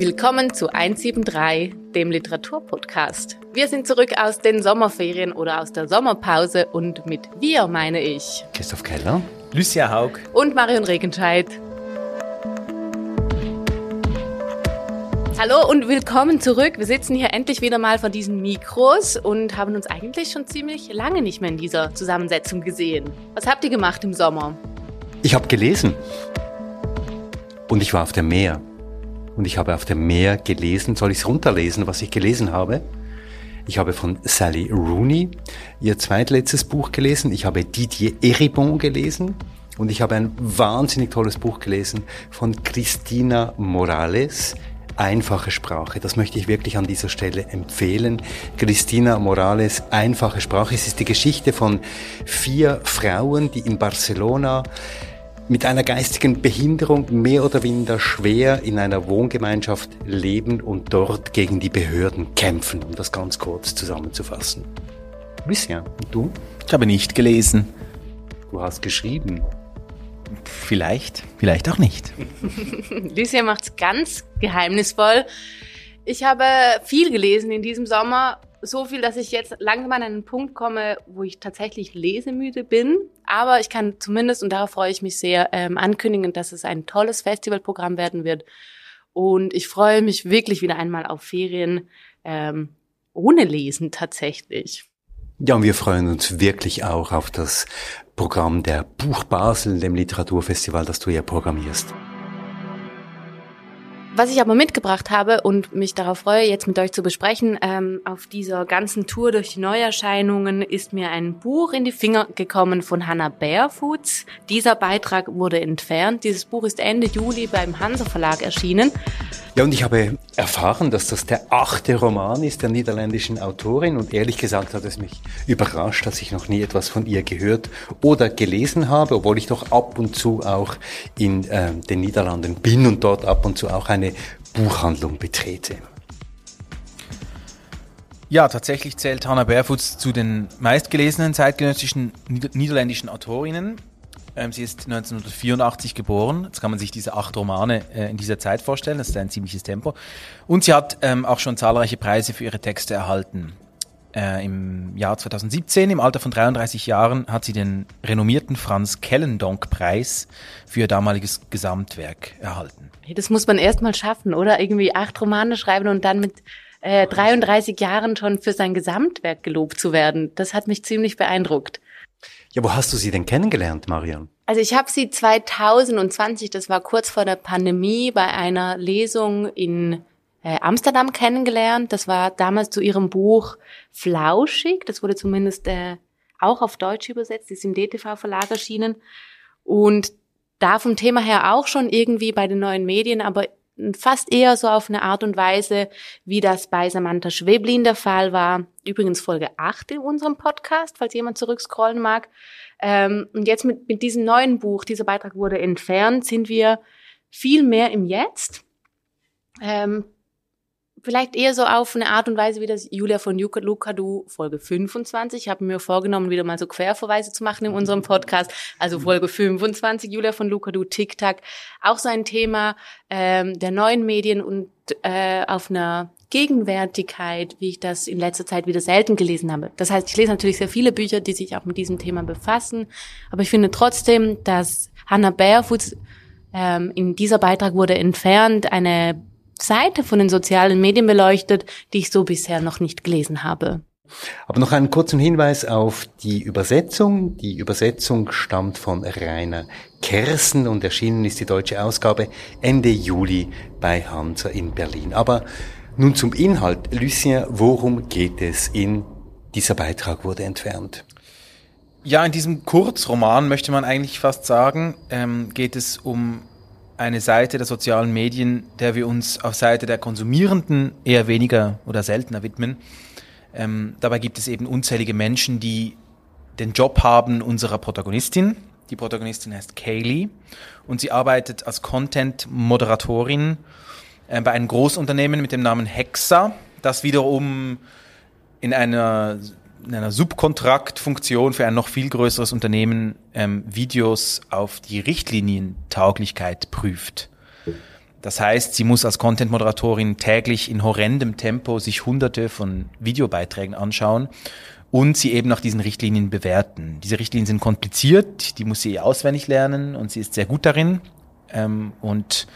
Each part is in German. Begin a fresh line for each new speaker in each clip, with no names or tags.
Willkommen zu 173, dem Literaturpodcast. Wir sind zurück aus den Sommerferien oder aus der Sommerpause und mit wir meine ich
Christoph Keller,
Lucia Haug
und Marion Regenscheid. Hallo und willkommen zurück. Wir sitzen hier endlich wieder mal vor diesen Mikros und haben uns eigentlich schon ziemlich lange nicht mehr in dieser Zusammensetzung gesehen. Was habt ihr gemacht im Sommer?
Ich habe gelesen. Und ich war auf dem Meer und ich habe auf dem Meer gelesen. Soll ich es runterlesen, was ich gelesen habe? Ich habe von Sally Rooney ihr zweitletztes Buch gelesen. Ich habe Didier Eribon gelesen. Und ich habe ein wahnsinnig tolles Buch gelesen von Christina Morales. Einfache Sprache. Das möchte ich wirklich an dieser Stelle empfehlen. Christina Morales, Einfache Sprache. Es ist die Geschichte von vier Frauen, die in Barcelona mit einer geistigen Behinderung mehr oder weniger schwer in einer Wohngemeinschaft leben und dort gegen die Behörden kämpfen, um das ganz kurz zusammenzufassen. Lucien, und du?
Ich habe nicht gelesen.
Du hast geschrieben.
Vielleicht, vielleicht auch nicht.
Lucia macht's ganz geheimnisvoll. Ich habe viel gelesen in diesem Sommer so viel, dass ich jetzt langsam an einen Punkt komme, wo ich tatsächlich lesemüde bin. Aber ich kann zumindest, und darauf freue ich mich sehr, ähm, ankündigen, dass es ein tolles Festivalprogramm werden wird. Und ich freue mich wirklich wieder einmal auf Ferien ähm, ohne Lesen tatsächlich.
Ja, und wir freuen uns wirklich auch auf das Programm der Buch Basel, dem Literaturfestival, das du ja programmierst.
Was ich aber mitgebracht habe und mich darauf freue, jetzt mit euch zu besprechen, ähm, auf dieser ganzen Tour durch die Neuerscheinungen ist mir ein Buch in die Finger gekommen von Hannah Barefoots. Dieser Beitrag wurde entfernt. Dieses Buch ist Ende Juli beim Hansa Verlag erschienen.
Ja, und ich habe erfahren, dass das der achte Roman ist der niederländischen Autorin und ehrlich gesagt hat es mich überrascht, dass ich noch nie etwas von ihr gehört oder gelesen habe, obwohl ich doch ab und zu auch in äh, den Niederlanden bin und dort ab und zu auch eine Buchhandlung betrete.
Ja, tatsächlich zählt Hannah Barefoots zu den meistgelesenen zeitgenössischen niederländischen Autorinnen. Ähm, sie ist 1984 geboren. Jetzt kann man sich diese acht Romane äh, in dieser Zeit vorstellen. Das ist ein ziemliches Tempo. Und sie hat ähm, auch schon zahlreiche Preise für ihre Texte erhalten. Äh, Im Jahr 2017, im Alter von 33 Jahren, hat sie den renommierten Franz Kellendonk-Preis für ihr damaliges Gesamtwerk erhalten.
Das muss man erst mal schaffen, oder? Irgendwie acht Romane schreiben und dann mit äh, 33 Jahren schon für sein Gesamtwerk gelobt zu werden. Das hat mich ziemlich beeindruckt.
Ja, wo hast du sie denn kennengelernt, Marian?
Also ich habe sie 2020, das war kurz vor der Pandemie, bei einer Lesung in äh, Amsterdam kennengelernt. Das war damals zu ihrem Buch Flauschig. Das wurde zumindest äh, auch auf Deutsch übersetzt, ist im DTV Verlag erschienen. Und da vom Thema her auch schon irgendwie bei den neuen Medien, aber fast eher so auf eine Art und Weise, wie das bei Samantha Schweblin der Fall war. Übrigens Folge 8 in unserem Podcast, falls jemand zurückscrollen mag. Ähm, und jetzt mit, mit diesem neuen Buch, dieser Beitrag wurde entfernt, sind wir viel mehr im Jetzt. Ähm, vielleicht eher so auf eine Art und Weise wie das Julia von Lukadu Folge 25. Ich habe mir vorgenommen, wieder mal so Querverweise zu machen in unserem Podcast. Also Folge 25, Julia von Lukadu, TikTok. Auch so ein Thema ähm, der neuen Medien und äh, auf einer Gegenwärtigkeit, wie ich das in letzter Zeit wieder selten gelesen habe. Das heißt, ich lese natürlich sehr viele Bücher, die sich auch mit diesem Thema befassen, aber ich finde trotzdem, dass Hannah Barefoots ähm, in dieser Beitrag wurde entfernt eine Seite von den sozialen Medien beleuchtet, die ich so bisher noch nicht gelesen habe.
Aber noch einen kurzen Hinweis auf die Übersetzung. Die Übersetzung stammt von Rainer Kersen und erschienen ist die deutsche Ausgabe Ende Juli bei Hansa in Berlin. Aber nun zum Inhalt. Lucien, worum geht es in dieser Beitrag wurde entfernt?
Ja, in diesem Kurzroman möchte man eigentlich fast sagen, ähm, geht es um eine Seite der sozialen Medien, der wir uns auf Seite der Konsumierenden eher weniger oder seltener widmen. Ähm, dabei gibt es eben unzählige Menschen, die den Job haben unserer Protagonistin. Die Protagonistin heißt Kaylee und sie arbeitet als Content-Moderatorin äh, bei einem Großunternehmen mit dem Namen Hexa, das wiederum in einer in einer Subkontraktfunktion für ein noch viel größeres Unternehmen ähm, Videos auf die Richtlinientauglichkeit prüft. Das heißt, sie muss als Content-Moderatorin täglich in horrendem Tempo sich hunderte von Videobeiträgen anschauen und sie eben nach diesen Richtlinien bewerten. Diese Richtlinien sind kompliziert, die muss sie auswendig lernen und sie ist sehr gut darin. Ähm, und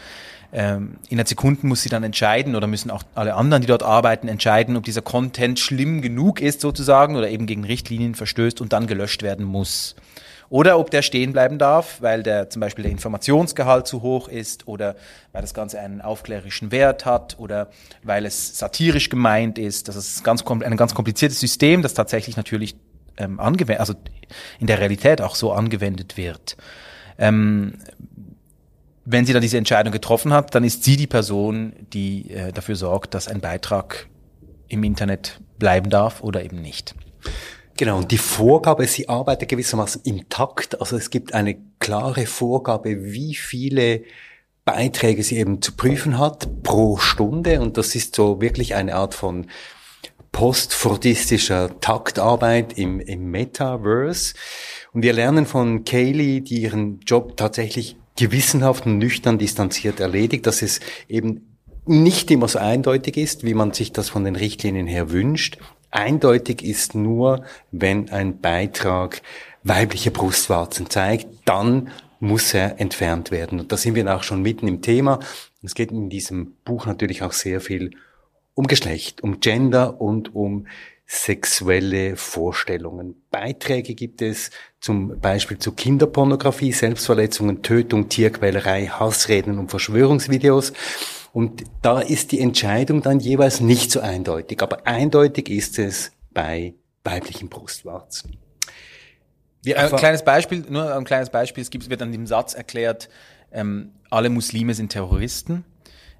ähm, in der Sekunden muss sie dann entscheiden oder müssen auch alle anderen, die dort arbeiten, entscheiden, ob dieser Content schlimm genug ist sozusagen oder eben gegen Richtlinien verstößt und dann gelöscht werden muss. Oder ob der stehen bleiben darf, weil der zum Beispiel der Informationsgehalt zu hoch ist oder weil das Ganze einen aufklärerischen Wert hat oder weil es satirisch gemeint ist. Das ist ganz, ein ganz kompliziertes System, das tatsächlich natürlich ähm, angewendet, also in der Realität auch so angewendet wird. Ähm, wenn sie dann diese Entscheidung getroffen hat, dann ist sie die Person, die äh, dafür sorgt, dass ein Beitrag im Internet bleiben darf oder eben nicht.
Genau, und die Vorgabe, sie arbeitet gewissermaßen im Takt. Also es gibt eine klare Vorgabe, wie viele Beiträge sie eben zu prüfen hat pro Stunde. Und das ist so wirklich eine Art von postfordistischer Taktarbeit im, im Metaverse. Und wir lernen von Kaylee, die ihren Job tatsächlich gewissenhaft und nüchtern distanziert erledigt, dass es eben nicht immer so eindeutig ist, wie man sich das von den Richtlinien her wünscht. Eindeutig ist nur, wenn ein Beitrag weibliche Brustwarzen zeigt, dann muss er entfernt werden. Und da sind wir auch schon mitten im Thema. Es geht in diesem Buch natürlich auch sehr viel um Geschlecht, um Gender und um sexuelle Vorstellungen. Beiträge gibt es zum Beispiel zu Kinderpornografie, Selbstverletzungen, Tötung, Tierquälerei, Hassreden und Verschwörungsvideos. Und da ist die Entscheidung dann jeweils nicht so eindeutig. Aber eindeutig ist es bei weiblichen Brustwarzen.
Wir ein kleines Beispiel, nur ein kleines Beispiel. Es gibt, wird an dem Satz erklärt, ähm, alle Muslime sind Terroristen,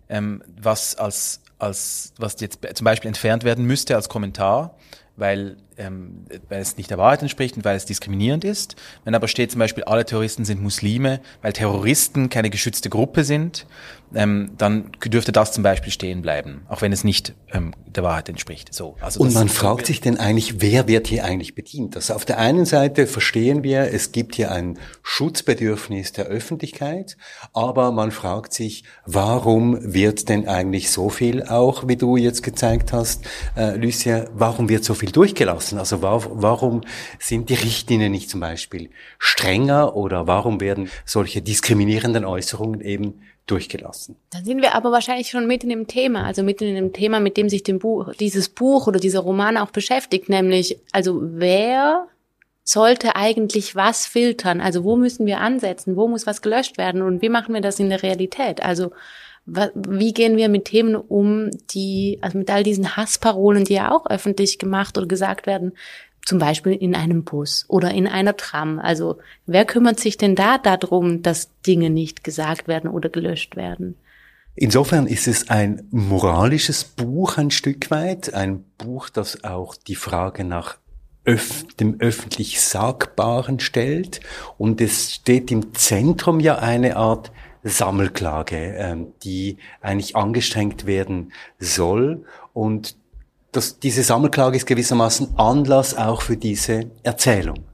ähm, was als, als, was jetzt zum Beispiel entfernt werden müsste als Kommentar weil, ähm, weil es nicht der Wahrheit entspricht und weil es diskriminierend ist. Wenn aber steht zum Beispiel, alle Terroristen sind Muslime, weil Terroristen keine geschützte Gruppe sind, ähm, dann dürfte das zum Beispiel stehen bleiben, auch wenn es nicht ähm, der Wahrheit entspricht. So,
also und man fragt sich denn eigentlich, wer wird hier eigentlich bedient? Also auf der einen Seite verstehen wir, es gibt hier ein Schutzbedürfnis der Öffentlichkeit, aber man fragt sich, warum wird denn eigentlich so viel auch, wie du jetzt gezeigt hast, äh, Lucia, warum wird so viel durchgelassen? Also warum sind die Richtlinien nicht zum Beispiel strenger oder warum werden solche diskriminierenden Äußerungen eben durchgelassen.
Dann sind wir aber wahrscheinlich schon mitten im Thema, also mitten in dem Thema, mit dem sich dem Buch, dieses Buch oder dieser Roman auch beschäftigt, nämlich, also wer sollte eigentlich was filtern? Also wo müssen wir ansetzen? Wo muss was gelöscht werden? Und wie machen wir das in der Realität? Also wie gehen wir mit Themen um, die, also mit all diesen Hassparolen, die ja auch öffentlich gemacht oder gesagt werden, zum Beispiel in einem Bus oder in einer Tram. Also wer kümmert sich denn da darum, dass Dinge nicht gesagt werden oder gelöscht werden?
Insofern ist es ein moralisches Buch ein Stück weit, ein Buch, das auch die Frage nach öf dem öffentlich Sagbaren stellt. Und es steht im Zentrum ja eine Art Sammelklage, ähm, die eigentlich angestrengt werden soll. Und das, diese Sammelklage ist gewissermaßen Anlass auch für diese Erzählung.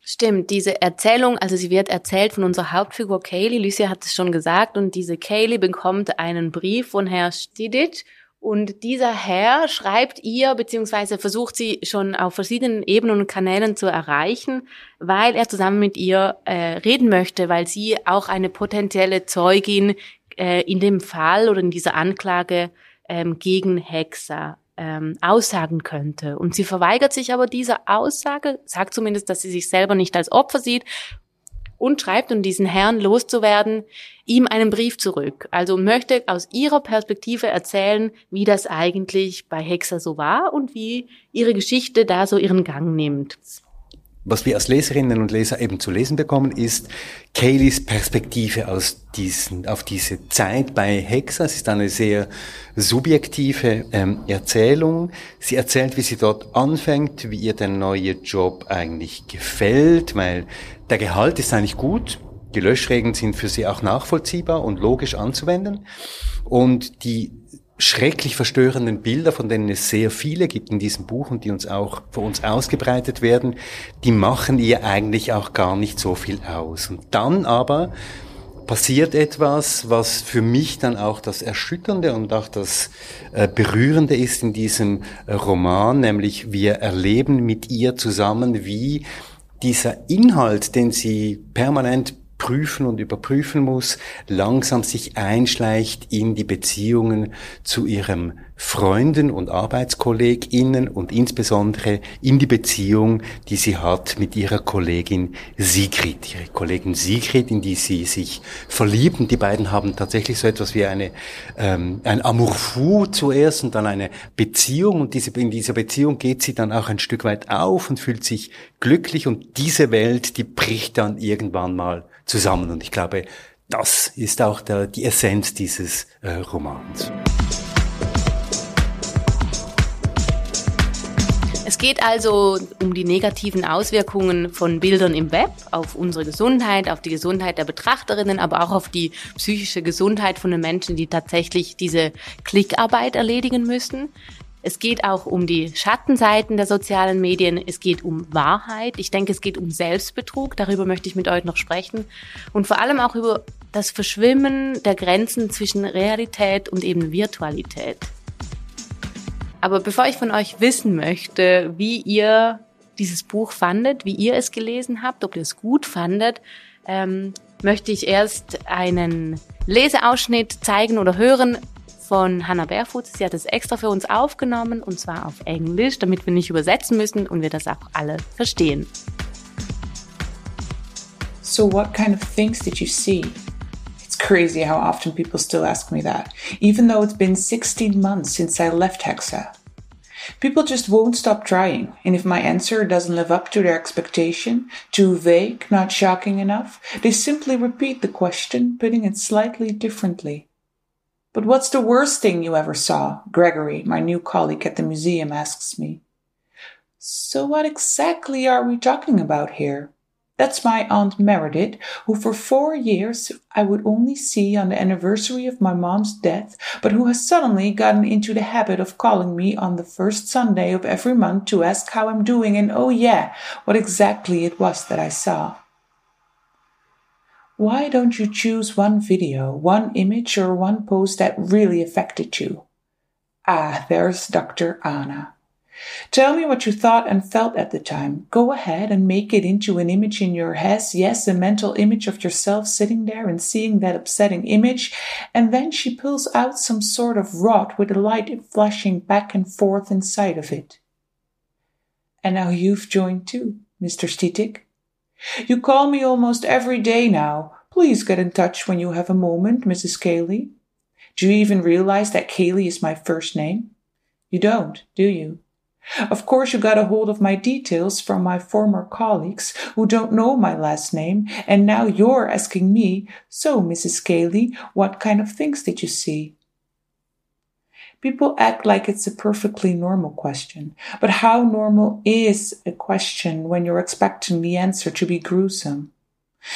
Stimmt, diese Erzählung, also sie wird erzählt von unserer Hauptfigur Kaylee, Lucia hat es schon gesagt, und diese Kaylee bekommt einen Brief von Herr Stidic und dieser Herr schreibt ihr, beziehungsweise versucht sie schon auf verschiedenen Ebenen und Kanälen zu erreichen, weil er zusammen mit ihr äh, reden möchte, weil sie auch eine potenzielle Zeugin äh, in dem Fall oder in dieser Anklage ähm, gegen Hexer ähm, aussagen könnte. Und sie verweigert sich aber dieser Aussage, sagt zumindest, dass sie sich selber nicht als Opfer sieht und schreibt, um diesen Herrn loszuwerden, ihm einen Brief zurück. Also möchte aus ihrer Perspektive erzählen, wie das eigentlich bei Hexer so war und wie ihre Geschichte da so ihren Gang nimmt.
Was wir als Leserinnen und Leser eben zu lesen bekommen, ist Kayleys Perspektive aus diesen, auf diese Zeit bei Hexa. Es ist eine sehr subjektive ähm, Erzählung. Sie erzählt, wie sie dort anfängt, wie ihr der neue Job eigentlich gefällt, weil der Gehalt ist eigentlich gut. Die Löschregeln sind für sie auch nachvollziehbar und logisch anzuwenden. Und die schrecklich verstörenden Bilder, von denen es sehr viele gibt in diesem Buch und die uns auch vor uns ausgebreitet werden, die machen ihr eigentlich auch gar nicht so viel aus. Und dann aber passiert etwas, was für mich dann auch das Erschütternde und auch das äh, Berührende ist in diesem äh, Roman, nämlich wir erleben mit ihr zusammen, wie dieser Inhalt, den sie permanent prüfen und überprüfen muss, langsam sich einschleicht in die Beziehungen zu ihrem Freunden und ArbeitskollegInnen und insbesondere in die Beziehung, die sie hat mit ihrer Kollegin Sigrid. Ihre Kollegin Sigrid, in die sie sich verlieben. Die beiden haben tatsächlich so etwas wie eine, ähm, ein Amour fou zuerst und dann eine Beziehung und diese, in dieser Beziehung geht sie dann auch ein Stück weit auf und fühlt sich glücklich und diese Welt, die bricht dann irgendwann mal zusammen und ich glaube, das ist auch der, die Essenz dieses äh, Romans.
Es geht also um die negativen Auswirkungen von Bildern im Web auf unsere Gesundheit, auf die Gesundheit der Betrachterinnen, aber auch auf die psychische Gesundheit von den Menschen, die tatsächlich diese Klickarbeit erledigen müssen. Es geht auch um die Schattenseiten der sozialen Medien. Es geht um Wahrheit. Ich denke, es geht um Selbstbetrug. Darüber möchte ich mit euch noch sprechen. Und vor allem auch über das Verschwimmen der Grenzen zwischen Realität und eben Virtualität. Aber bevor ich von euch wissen möchte, wie ihr dieses Buch fandet, wie ihr es gelesen habt, ob ihr es gut fandet, ähm, möchte ich erst einen Leseausschnitt zeigen oder hören von Hannah Barefoot. Sie hat es extra für uns aufgenommen und zwar auf Englisch, damit wir nicht übersetzen müssen und wir das auch alle verstehen.
So what kind of things did you see? crazy how often people still ask me that, even though it's been 16 months since I left Hexa. People just won't stop trying, and if my answer doesn't live up to their expectation, too vague, not shocking enough, they simply repeat the question, putting it slightly differently. But what's the worst thing you ever saw? Gregory, my new colleague at the museum, asks me. So what exactly are we talking about here? That's my Aunt Meredith, who for four years I would only see on the anniversary of my mom's death, but who has suddenly gotten into the habit of calling me on the first Sunday of every month to ask how I'm doing and oh yeah, what exactly it was that I saw. Why don't you choose one video, one image, or one post that really affected you? Ah, there's Dr. Anna. Tell me what you thought and felt at the time. Go ahead and make it into an image in your head. Yes, a mental image of yourself sitting there and seeing that upsetting image. And then she pulls out some sort of rod with a light flashing back and forth inside of it. And now you've joined too, Mr. Stitik. You call me almost every day now. Please get in touch when you have a moment, Mrs. Cayley. Do you even realize that Cayley is my first name? You don't, do you? Of course, you got a hold of my details from my former colleagues who don't know my last name, and now you're asking me, so, Mrs. Cayley, what kind of things did you see? People act like it's a perfectly normal question, but how normal is a question when you're expecting the answer to be gruesome?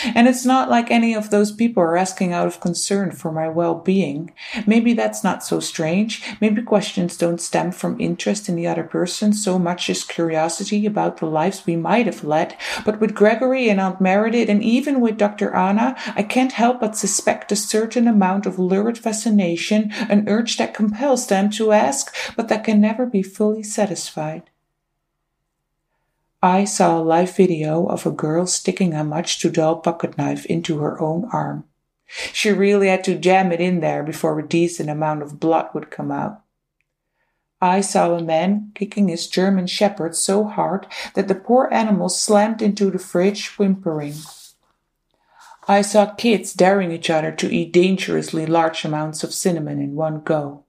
And it's not like any of those people are asking out of concern for my well-being. Maybe that's not so strange. Maybe questions don't stem from interest in the other person so much as curiosity about the lives we might have led. But with Gregory and Aunt Meredith and even with Dr. Anna, I can't help but suspect a certain amount of lurid fascination, an urge that compels them to ask, but that can never be fully satisfied. I saw a live video of a girl sticking a much too dull pocket knife into her own arm. She really had to jam it in there before a decent amount of blood would come out. I saw a man kicking his German shepherd so hard that the poor animal slammed into the fridge whimpering. I saw kids daring each other to eat dangerously large amounts of cinnamon in one go.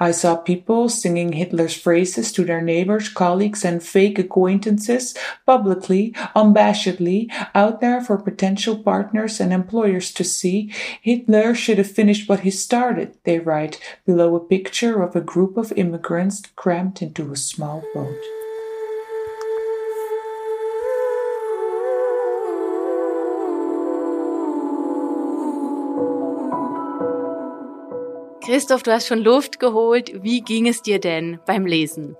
I saw people singing Hitler's phrases to their neighbors, colleagues, and fake acquaintances publicly, unabashedly, out there for potential partners and employers to see. Hitler should have finished what he started, they write, below a picture of a group of immigrants crammed into a small boat.
Christoph, du hast schon Luft geholt. Wie ging es dir denn beim Lesen?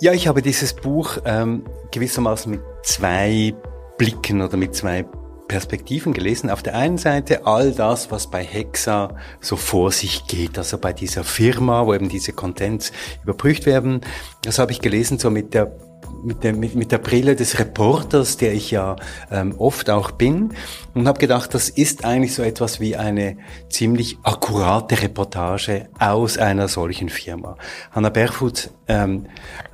Ja, ich habe dieses Buch ähm, gewissermaßen mit zwei Blicken oder mit zwei Perspektiven gelesen. Auf der einen Seite all das, was bei Hexa so vor sich geht, also bei dieser Firma, wo eben diese Contents überprüft werden. Das habe ich gelesen so mit der mit der, mit, mit der Brille des Reporters, der ich ja ähm, oft auch bin, und habe gedacht, das ist eigentlich so etwas wie eine ziemlich akkurate Reportage aus einer solchen Firma. Hannah Berfuth ähm,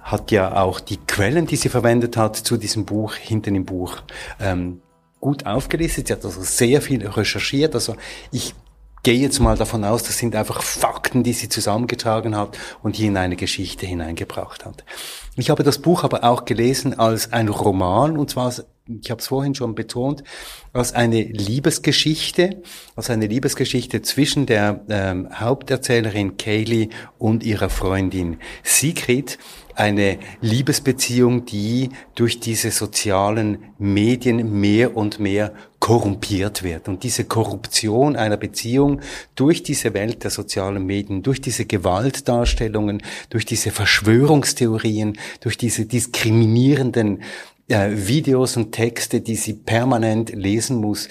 hat ja auch die Quellen, die sie verwendet hat, zu diesem Buch, hinten im Buch, ähm, gut aufgelistet. Sie hat also sehr viel recherchiert. Also ich gehe jetzt mal davon aus, das sind einfach Fakten, die sie zusammengetragen hat und hier in eine Geschichte hineingebracht hat. Ich habe das Buch aber auch gelesen als ein Roman, und zwar, ich habe es vorhin schon betont, als eine Liebesgeschichte, als eine Liebesgeschichte zwischen der ähm, Haupterzählerin Kaylee und ihrer Freundin Sigrid eine Liebesbeziehung, die durch diese sozialen Medien mehr und mehr korrumpiert wird. Und diese Korruption einer Beziehung durch diese Welt der sozialen Medien, durch diese Gewaltdarstellungen, durch diese Verschwörungstheorien, durch diese diskriminierenden äh, Videos und Texte, die sie permanent lesen muss,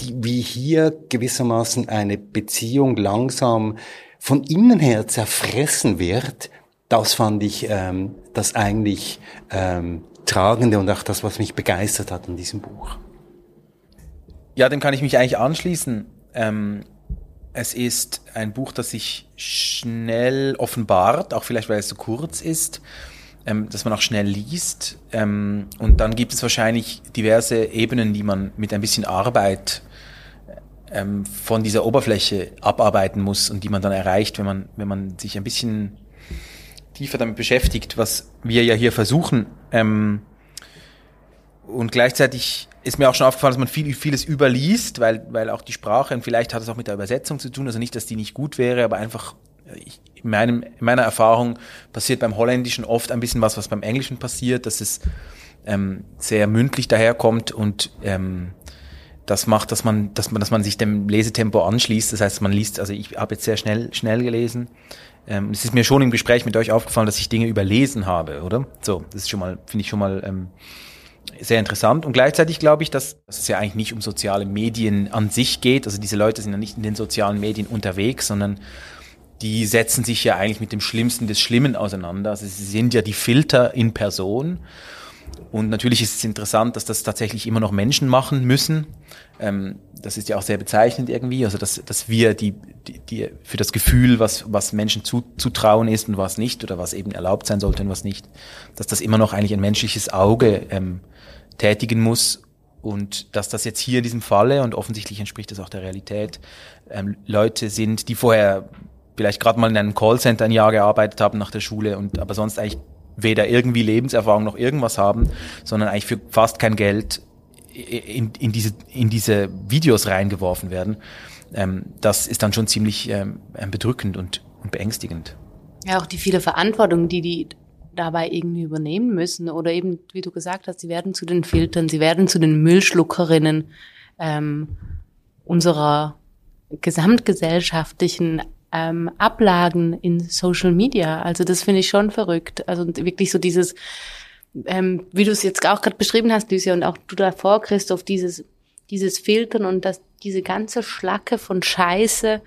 die, wie hier gewissermaßen eine Beziehung langsam von innen her zerfressen wird, das fand ich ähm, das eigentlich ähm, Tragende und auch das, was mich begeistert hat in diesem Buch.
Ja, dem kann ich mich eigentlich anschließen. Ähm, es ist ein Buch, das sich schnell offenbart, auch vielleicht weil es so kurz ist, ähm, dass man auch schnell liest. Ähm, und dann gibt es wahrscheinlich diverse Ebenen, die man mit ein bisschen Arbeit ähm, von dieser Oberfläche abarbeiten muss und die man dann erreicht, wenn man, wenn man sich ein bisschen tiefer damit beschäftigt, was wir ja hier versuchen. Ähm, und gleichzeitig ist mir auch schon aufgefallen, dass man viel, vieles überliest, weil, weil auch die Sprache, und vielleicht hat es auch mit der Übersetzung zu tun, also nicht, dass die nicht gut wäre, aber einfach, ich, in, meinem, in meiner Erfahrung passiert beim Holländischen oft ein bisschen was, was beim Englischen passiert, dass es ähm, sehr mündlich daherkommt und ähm, das macht, dass man, dass man, dass man sich dem Lesetempo anschließt. Das heißt, man liest, also ich habe jetzt sehr schnell, schnell gelesen. Ähm, es ist mir schon im Gespräch mit euch aufgefallen, dass ich Dinge überlesen habe, oder? So, das ist schon mal, finde ich schon mal ähm, sehr interessant. Und gleichzeitig glaube ich, dass, dass es ja eigentlich nicht um soziale Medien an sich geht. Also diese Leute sind ja nicht in den sozialen Medien unterwegs, sondern die setzen sich ja eigentlich mit dem Schlimmsten des Schlimmen auseinander. Also sie sind ja die Filter in Person. Und natürlich ist es interessant, dass das tatsächlich immer noch Menschen machen müssen. Ähm, das ist ja auch sehr bezeichnend irgendwie, also dass, dass wir die, die, die für das Gefühl, was, was Menschen zu, zutrauen ist und was nicht, oder was eben erlaubt sein sollte und was nicht, dass das immer noch eigentlich ein menschliches Auge ähm, tätigen muss und dass das jetzt hier in diesem Falle, und offensichtlich entspricht das auch der Realität, ähm, Leute sind, die vorher vielleicht gerade mal in einem Callcenter ein Jahr gearbeitet haben nach der Schule und aber sonst eigentlich weder irgendwie Lebenserfahrung noch irgendwas haben, sondern eigentlich für fast kein Geld in, in, diese, in diese Videos reingeworfen werden, ähm, das ist dann schon ziemlich ähm, bedrückend und, und beängstigend.
Ja, auch die viele Verantwortung, die die dabei irgendwie übernehmen müssen oder eben, wie du gesagt hast, sie werden zu den Filtern, sie werden zu den Müllschluckerinnen ähm, unserer gesamtgesellschaftlichen ähm, Ablagen in Social Media. Also das finde ich schon verrückt. Also wirklich so dieses, ähm, wie du es jetzt auch gerade beschrieben hast, Lucia, und auch du davor, Christoph, dieses, dieses Filtern und dass diese ganze Schlacke von Scheiße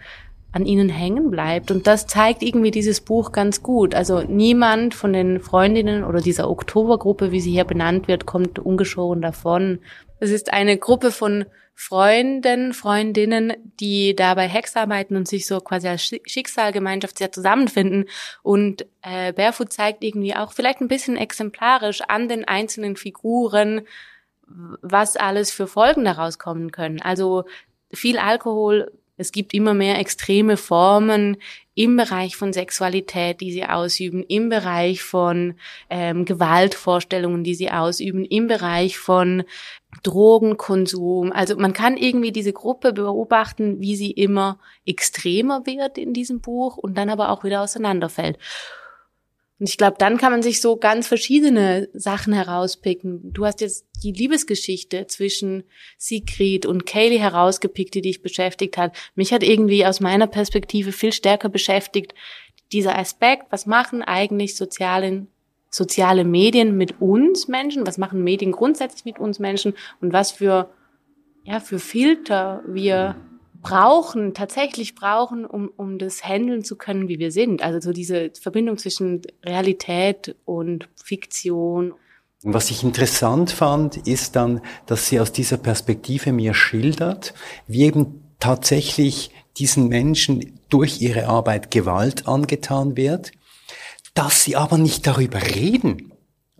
an ihnen hängen bleibt. Und das zeigt irgendwie dieses Buch ganz gut. Also niemand von den Freundinnen oder dieser Oktobergruppe, wie sie hier benannt wird, kommt ungeschoren davon. Es ist eine Gruppe von Freunden, Freundinnen, die da bei Hex arbeiten und sich so quasi als Schicksalgemeinschaft sehr zusammenfinden. Und äh, Barefoot zeigt irgendwie auch vielleicht ein bisschen exemplarisch an den einzelnen Figuren, was alles für Folgen daraus kommen können. Also viel Alkohol, es gibt immer mehr extreme Formen im Bereich von Sexualität, die sie ausüben, im Bereich von ähm, Gewaltvorstellungen, die sie ausüben, im Bereich von Drogenkonsum. Also man kann irgendwie diese Gruppe beobachten, wie sie immer extremer wird in diesem Buch und dann aber auch wieder auseinanderfällt. Und ich glaube, dann kann man sich so ganz verschiedene Sachen herauspicken. Du hast jetzt die Liebesgeschichte zwischen Sigrid und Kaylee herausgepickt, die dich beschäftigt hat. Mich hat irgendwie aus meiner Perspektive viel stärker beschäftigt dieser Aspekt, was machen eigentlich sozialen soziale Medien mit uns Menschen, was machen Medien grundsätzlich mit uns Menschen und was für ja, für Filter wir brauchen, tatsächlich brauchen, um, um das handeln zu können, wie wir sind. Also so diese Verbindung zwischen Realität und Fiktion.
Was ich interessant fand, ist dann, dass sie aus dieser Perspektive mir schildert, wie eben tatsächlich diesen Menschen durch ihre Arbeit Gewalt angetan wird, dass sie aber nicht darüber reden.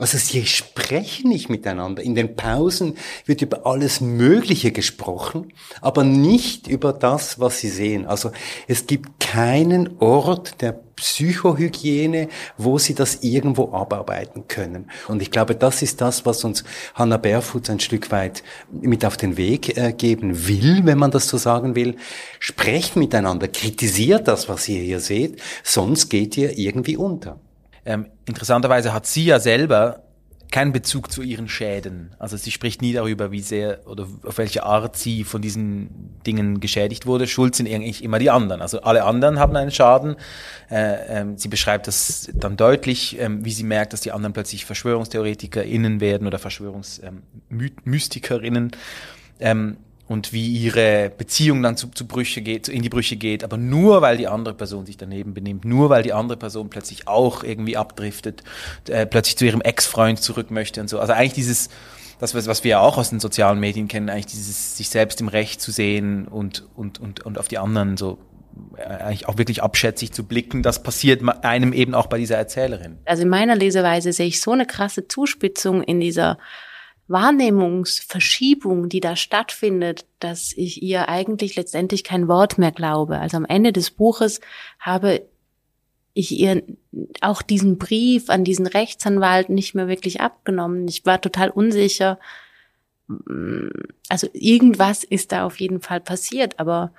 Also sie sprechen nicht miteinander. In den Pausen wird über alles Mögliche gesprochen, aber nicht über das, was sie sehen. Also es gibt keinen Ort der Psychohygiene, wo sie das irgendwo abarbeiten können. Und ich glaube, das ist das, was uns Hannah Barefoot ein Stück weit mit auf den Weg äh, geben will, wenn man das so sagen will. Sprecht miteinander, kritisiert das, was ihr hier seht, sonst geht ihr irgendwie unter.
Ähm, interessanterweise hat sie ja selber keinen Bezug zu ihren Schäden. Also sie spricht nie darüber, wie sehr oder auf welche Art sie von diesen Dingen geschädigt wurde. Schuld sind eigentlich immer die anderen. Also alle anderen haben einen Schaden. Äh, ähm, sie beschreibt das dann deutlich, ähm, wie sie merkt, dass die anderen plötzlich VerschwörungstheoretikerInnen werden oder Verschwörungsmystikerinnen. Ähm, und wie ihre Beziehung dann zu, zu Brüche geht, in die Brüche geht, aber nur weil die andere Person sich daneben benimmt, nur weil die andere Person plötzlich auch irgendwie abdriftet, äh, plötzlich zu ihrem Ex-Freund zurück möchte und so. Also eigentlich dieses, das, was wir ja auch aus den sozialen Medien kennen, eigentlich dieses sich selbst im Recht zu sehen und, und, und, und auf die anderen so äh, eigentlich auch wirklich abschätzig zu blicken, das passiert einem eben auch bei dieser Erzählerin.
Also in meiner Leseweise sehe ich so eine krasse Zuspitzung in dieser Wahrnehmungsverschiebung, die da stattfindet, dass ich ihr eigentlich letztendlich kein Wort mehr glaube. Also am Ende des Buches habe ich ihr auch diesen Brief an diesen Rechtsanwalt nicht mehr wirklich abgenommen. Ich war total unsicher. Also irgendwas ist da auf jeden Fall passiert, aber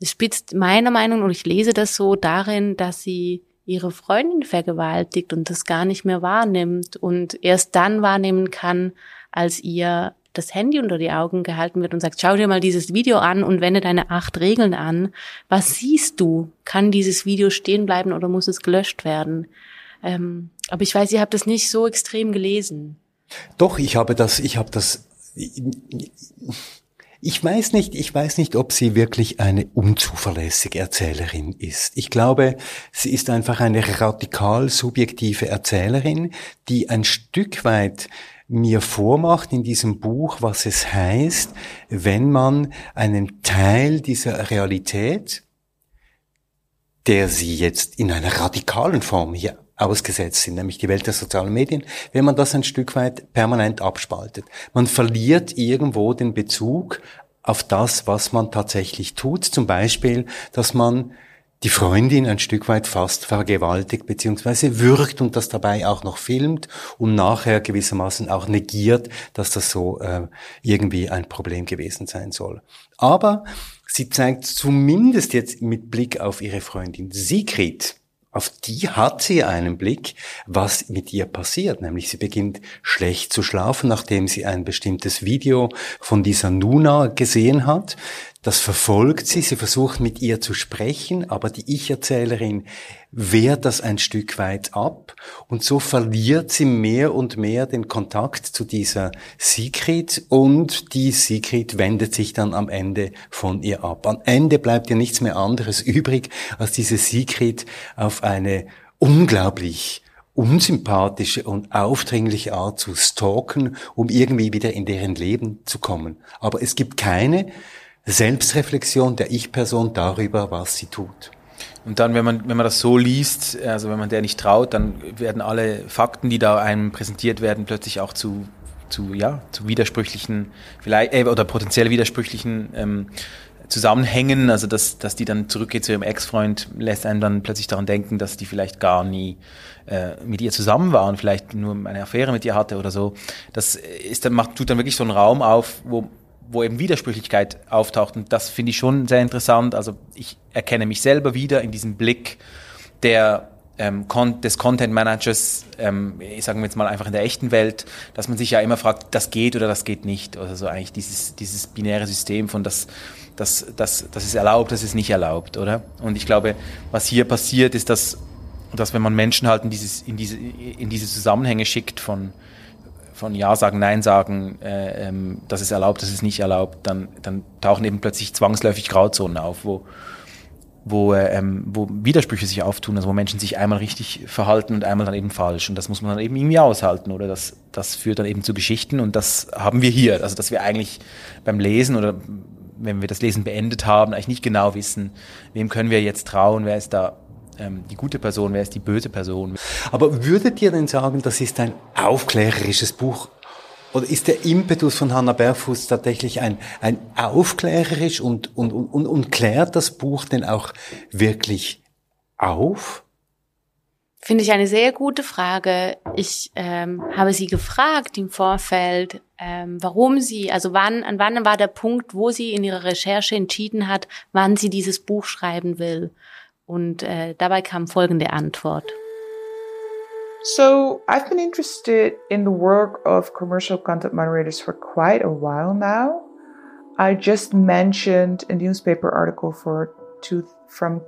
es spitzt meiner Meinung, und ich lese das so darin, dass sie ihre Freundin vergewaltigt und das gar nicht mehr wahrnimmt und erst dann wahrnehmen kann, als ihr das Handy unter die Augen gehalten wird und sagt, schau dir mal dieses Video an und wende deine acht Regeln an. Was siehst du? Kann dieses Video stehen bleiben oder muss es gelöscht werden? Ähm, aber ich weiß, ihr habt das nicht so extrem gelesen.
Doch, ich habe das, ich habe das, ich weiß nicht, ich weiß nicht, ob sie wirklich eine unzuverlässige Erzählerin ist. Ich glaube, sie ist einfach eine radikal subjektive Erzählerin, die ein Stück weit mir vormacht in diesem Buch, was es heißt, wenn man einen Teil dieser Realität, der sie jetzt in einer radikalen Form hier ausgesetzt sind, nämlich die Welt der sozialen Medien, wenn man das ein Stück weit permanent abspaltet. Man verliert irgendwo den Bezug auf das, was man tatsächlich tut. Zum Beispiel, dass man die Freundin ein Stück weit fast vergewaltigt beziehungsweise würgt und das dabei auch noch filmt und nachher gewissermaßen auch negiert, dass das so äh, irgendwie ein Problem gewesen sein soll. Aber sie zeigt zumindest jetzt mit Blick auf ihre Freundin Sigrid, auf die hat sie einen Blick, was mit ihr passiert. Nämlich sie beginnt schlecht zu schlafen, nachdem sie ein bestimmtes Video von dieser Nuna gesehen hat. Das verfolgt sie, sie versucht mit ihr zu sprechen, aber die Ich-Erzählerin wehrt das ein Stück weit ab und so verliert sie mehr und mehr den Kontakt zu dieser Sigrid und die Sigrid wendet sich dann am Ende von ihr ab. Am Ende bleibt ihr nichts mehr anderes übrig, als diese Sigrid auf eine unglaublich unsympathische und aufdringliche Art zu stalken, um irgendwie wieder in deren Leben zu kommen. Aber es gibt keine Selbstreflexion der Ich-Person darüber, was sie tut.
Und dann, wenn man, wenn man das so liest, also wenn man der nicht traut, dann werden alle Fakten, die da einem präsentiert werden, plötzlich auch zu, zu, ja, zu widersprüchlichen, vielleicht, äh, oder potenziell widersprüchlichen ähm, Zusammenhängen, also dass, dass die dann zurückgeht zu ihrem Ex-Freund, lässt einen dann plötzlich daran denken, dass die vielleicht gar nie äh, mit ihr zusammen war und vielleicht nur eine Affäre mit ihr hatte oder so. Das ist dann, macht, tut dann wirklich so einen Raum auf, wo wo eben Widersprüchlichkeit auftaucht. Und das finde ich schon sehr interessant. Also ich erkenne mich selber wieder in diesem Blick der ähm, des Content Managers, ähm, sagen wir jetzt mal einfach in der echten Welt, dass man sich ja immer fragt, das geht oder das geht nicht. Also so eigentlich dieses, dieses binäre System von das, das, das, das ist erlaubt, das ist nicht erlaubt, oder? Und ich glaube, was hier passiert, ist, dass, dass wenn man Menschen halt in, dieses, in, diese, in diese Zusammenhänge schickt von von Ja sagen, Nein sagen, äh, ähm, das ist erlaubt, das ist nicht erlaubt, dann, dann tauchen eben plötzlich zwangsläufig Grauzonen auf, wo, wo, äh, ähm, wo Widersprüche sich auftun, also wo Menschen sich einmal richtig verhalten und einmal dann eben falsch. Und das muss man dann eben irgendwie aushalten, oder das, das führt dann eben zu Geschichten und das haben wir hier. Also dass wir eigentlich beim Lesen oder wenn wir das Lesen beendet haben, eigentlich nicht genau wissen, wem können wir jetzt trauen, wer ist da ähm, die gute Person, wer ist die böse Person.
Aber würdet ihr denn sagen, das ist ein aufklärerisches Buch? Oder ist der Impetus von Hannah Berfuß tatsächlich ein, ein aufklärerisch und, und, und, und klärt das Buch denn auch wirklich auf?
Finde ich eine sehr gute Frage. Ich ähm, habe sie gefragt im Vorfeld, ähm, warum sie, also wann, an wann war der Punkt, wo sie in ihrer Recherche entschieden hat, wann sie dieses Buch schreiben will. Und äh, dabei kam folgende Antwort.
So, I've been interested in the work of commercial content moderators for quite a while now. I just mentioned a newspaper article for two, from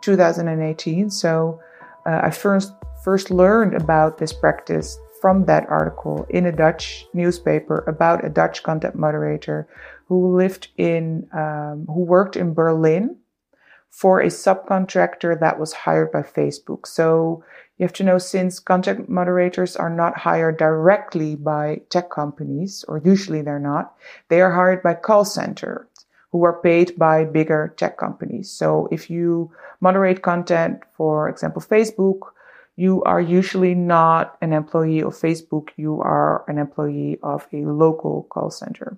2018. So, uh, I first first learned about this practice from that article in a Dutch newspaper about a Dutch content moderator who lived in um, who worked in Berlin for a subcontractor that was hired by Facebook. So you have to know since content moderators are not hired directly by tech companies, or usually they're not, they are hired by call centers who are paid by bigger tech companies. So if you moderate content, for example, Facebook, you are usually not an employee of Facebook. You are an employee of a local call center.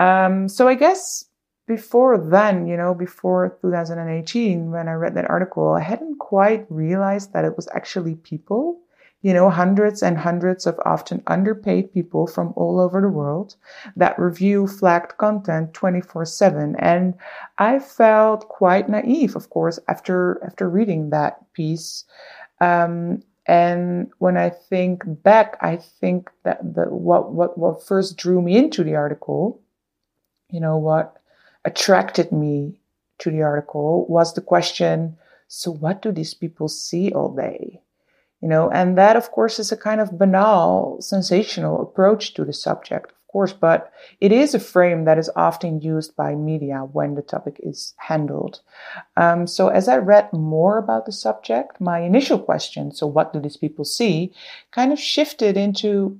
Um, so I guess before then, you know, before 2018, when I read that article, I hadn't quite realized that it was actually people, you know, hundreds and hundreds of often underpaid people from all over the world that review flagged content 24 7. And I felt quite naive, of course, after, after reading that piece. Um, and when I think back, I think that the, what, what, what first drew me into the article, you know, what attracted me to the article was the question so what do these people see all day? You know and that of course is a kind of banal sensational approach to the subject of course but it is a frame that is often used by media when the topic is handled. Um, so as i read more about the subject my initial question so what do these people see? kind of shifted into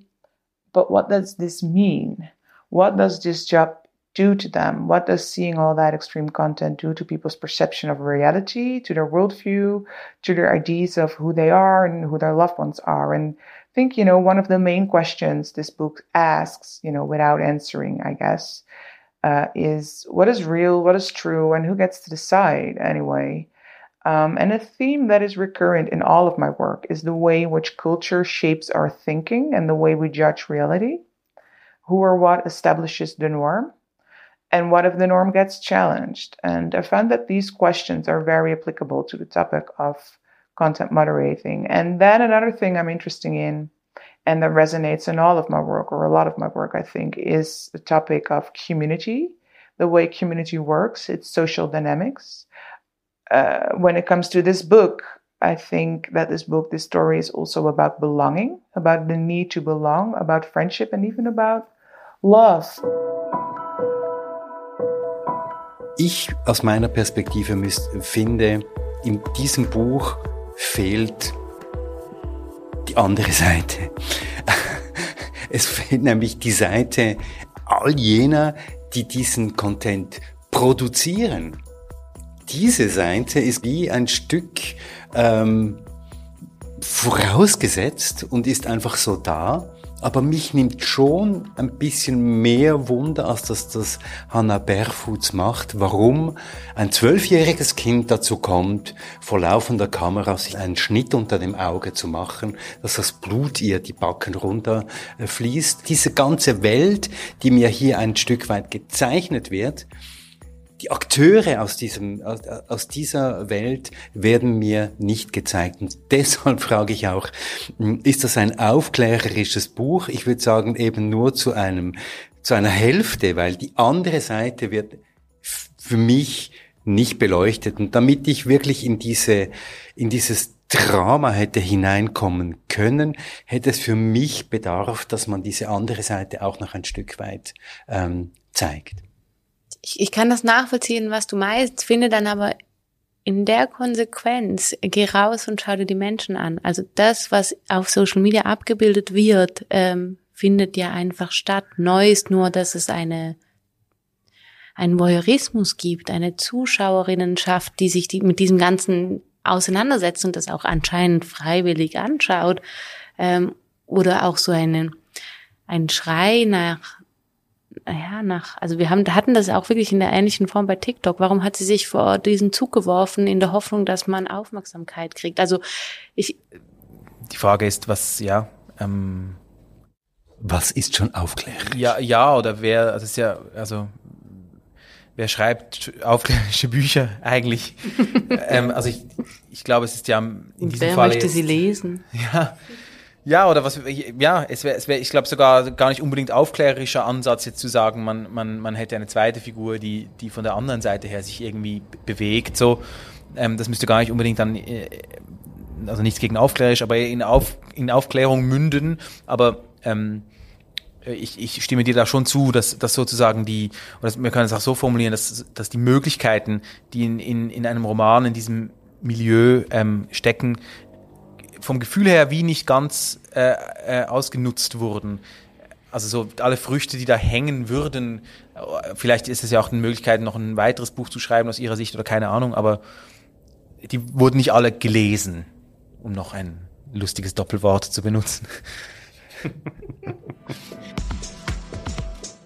but what does this mean? What does this job do to them? What does seeing all that extreme content do to people's perception of reality, to their worldview, to their ideas of who they are and who their loved ones are? And I think, you know, one of the main questions this book asks, you know, without answering, I guess, uh, is what is real, what is true, and who gets to decide anyway? Um, and a theme that is recurrent in all of my work is the way in which culture shapes our thinking and the way we judge reality. Who or what establishes the norm? And what if the norm gets challenged? And I found that these questions are very applicable to the topic of content moderating. And then another thing I'm interested in and that resonates in all of my work or a lot of my work, I think, is the topic of community, the way community works, its social dynamics. Uh, when it comes to this book, I think that this book, this story is also about belonging, about the need to belong, about friendship, and even about love.
Ich aus meiner Perspektive finde, in diesem Buch fehlt die andere Seite. Es fehlt nämlich die Seite all jener, die diesen Content produzieren. Diese Seite ist wie ein Stück ähm, vorausgesetzt und ist einfach so da. Aber mich nimmt schon ein bisschen mehr Wunder, als dass das Hannah Berfuts macht, warum ein zwölfjähriges Kind dazu kommt, vor laufender Kamera sich einen Schnitt unter dem Auge zu machen, dass das Blut ihr die Backen runterfließt. Diese ganze Welt, die mir hier ein Stück weit gezeichnet wird, die Akteure aus diesem, aus, aus, dieser Welt werden mir nicht gezeigt. Und deshalb frage ich auch, ist das ein aufklärerisches Buch? Ich würde sagen eben nur zu einem, zu einer Hälfte, weil die andere Seite wird für mich nicht beleuchtet. Und damit ich wirklich in diese, in dieses Drama hätte hineinkommen können, hätte es für mich bedarf, dass man diese andere Seite auch noch ein Stück weit ähm, zeigt.
Ich, ich kann das nachvollziehen, was du meinst, finde dann aber in der Konsequenz, geh raus und schau dir die Menschen an. Also das, was auf Social Media abgebildet wird, ähm, findet ja einfach statt. Neu ist nur, dass es eine einen Voyeurismus gibt, eine Zuschauerinnenschaft, die sich die, mit diesem ganzen auseinandersetzt und das auch anscheinend freiwillig anschaut, ähm, oder auch so einen, ein Schrei nach, ja, nach, also wir haben, hatten das auch wirklich in der ähnlichen Form bei TikTok. Warum hat sie sich vor diesen Zug geworfen in der Hoffnung, dass man Aufmerksamkeit kriegt? Also ich.
Die Frage ist, was, ja, ähm,
was ist schon aufklärend?
Ja, ja, oder wer, das ist ja, also wer schreibt aufklärerische Bücher eigentlich? ähm, also ich, ich glaube, es ist ja in diesem
wer
Fall
möchte
jetzt,
sie lesen?
Ja, ja, oder was, ja, es wäre, es wäre, ich glaube sogar gar nicht unbedingt aufklärerischer Ansatz jetzt zu sagen, man, man, man hätte eine zweite Figur, die, die von der anderen Seite her sich irgendwie bewegt, so. Ähm, das müsste gar nicht unbedingt dann, äh, also nichts gegen aufklärerisch, aber in, Auf, in Aufklärung münden, aber ähm, ich, ich stimme dir da schon zu, dass, dass sozusagen die, oder wir können es auch so formulieren, dass, dass die Möglichkeiten, die in, in, in einem Roman, in diesem Milieu ähm, stecken, vom Gefühl her wie nicht ganz äh, äh, ausgenutzt wurden. Also so alle Früchte, die da hängen würden, äh, vielleicht ist es ja auch eine Möglichkeit, noch ein weiteres Buch zu schreiben aus ihrer Sicht oder keine Ahnung, aber die wurden nicht alle gelesen, um noch ein lustiges Doppelwort zu benutzen.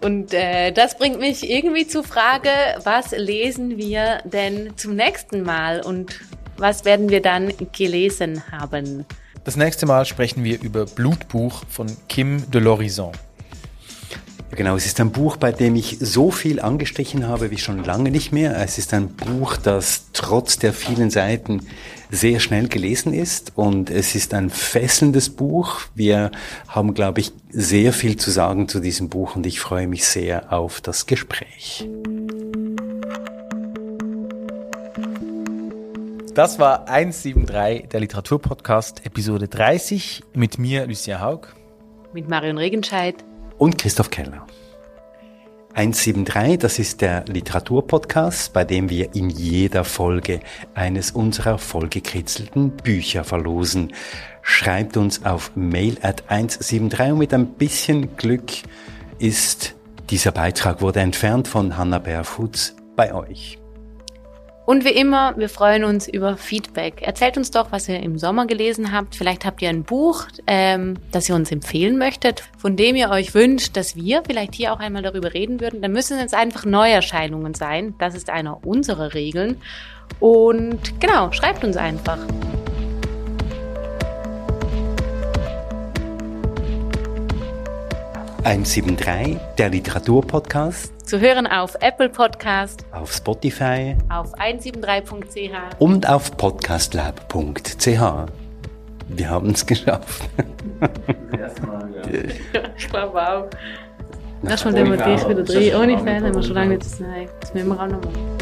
Und äh, das bringt mich irgendwie zur Frage, was lesen wir denn zum nächsten Mal und was werden wir dann gelesen haben?
Das nächste Mal sprechen wir über Blutbuch von Kim de l'Horizon.
Genau, es ist ein Buch, bei dem ich so viel angestrichen habe wie schon lange nicht mehr. Es ist ein Buch, das trotz der vielen Seiten sehr schnell gelesen ist und es ist ein fesselndes Buch. Wir haben, glaube ich, sehr viel zu sagen zu diesem Buch und ich freue mich sehr auf das Gespräch.
Das war 173, der Literaturpodcast, Episode 30, mit mir, Lucia Haug.
Mit Marion Regenscheid.
Und Christoph Keller. 173, das ist der Literaturpodcast, bei dem wir in jeder Folge eines unserer vollgekritzelten Bücher verlosen. Schreibt uns auf mail at 173 und mit ein bisschen Glück ist dieser Beitrag wurde entfernt von Hannah Berfutz bei euch.
Und wie immer, wir freuen uns über Feedback. Erzählt uns doch, was ihr im Sommer gelesen habt. Vielleicht habt ihr ein Buch, ähm, das ihr uns empfehlen möchtet, von dem ihr euch wünscht, dass wir vielleicht hier auch einmal darüber reden würden. Dann müssen es einfach Neuerscheinungen sein. Das ist einer unserer Regeln. Und genau, schreibt uns einfach.
(173), der Literaturpodcast.
Zu hören auf Apple Podcast,
auf Spotify,
auf 173.ch
und auf podcastlab.ch. Wir haben es geschafft.
wow. Das ist mal der Motiv wieder drin. Ohne Fan haben wir schon lange nicht gesehen. Das müssen wir auch noch machen.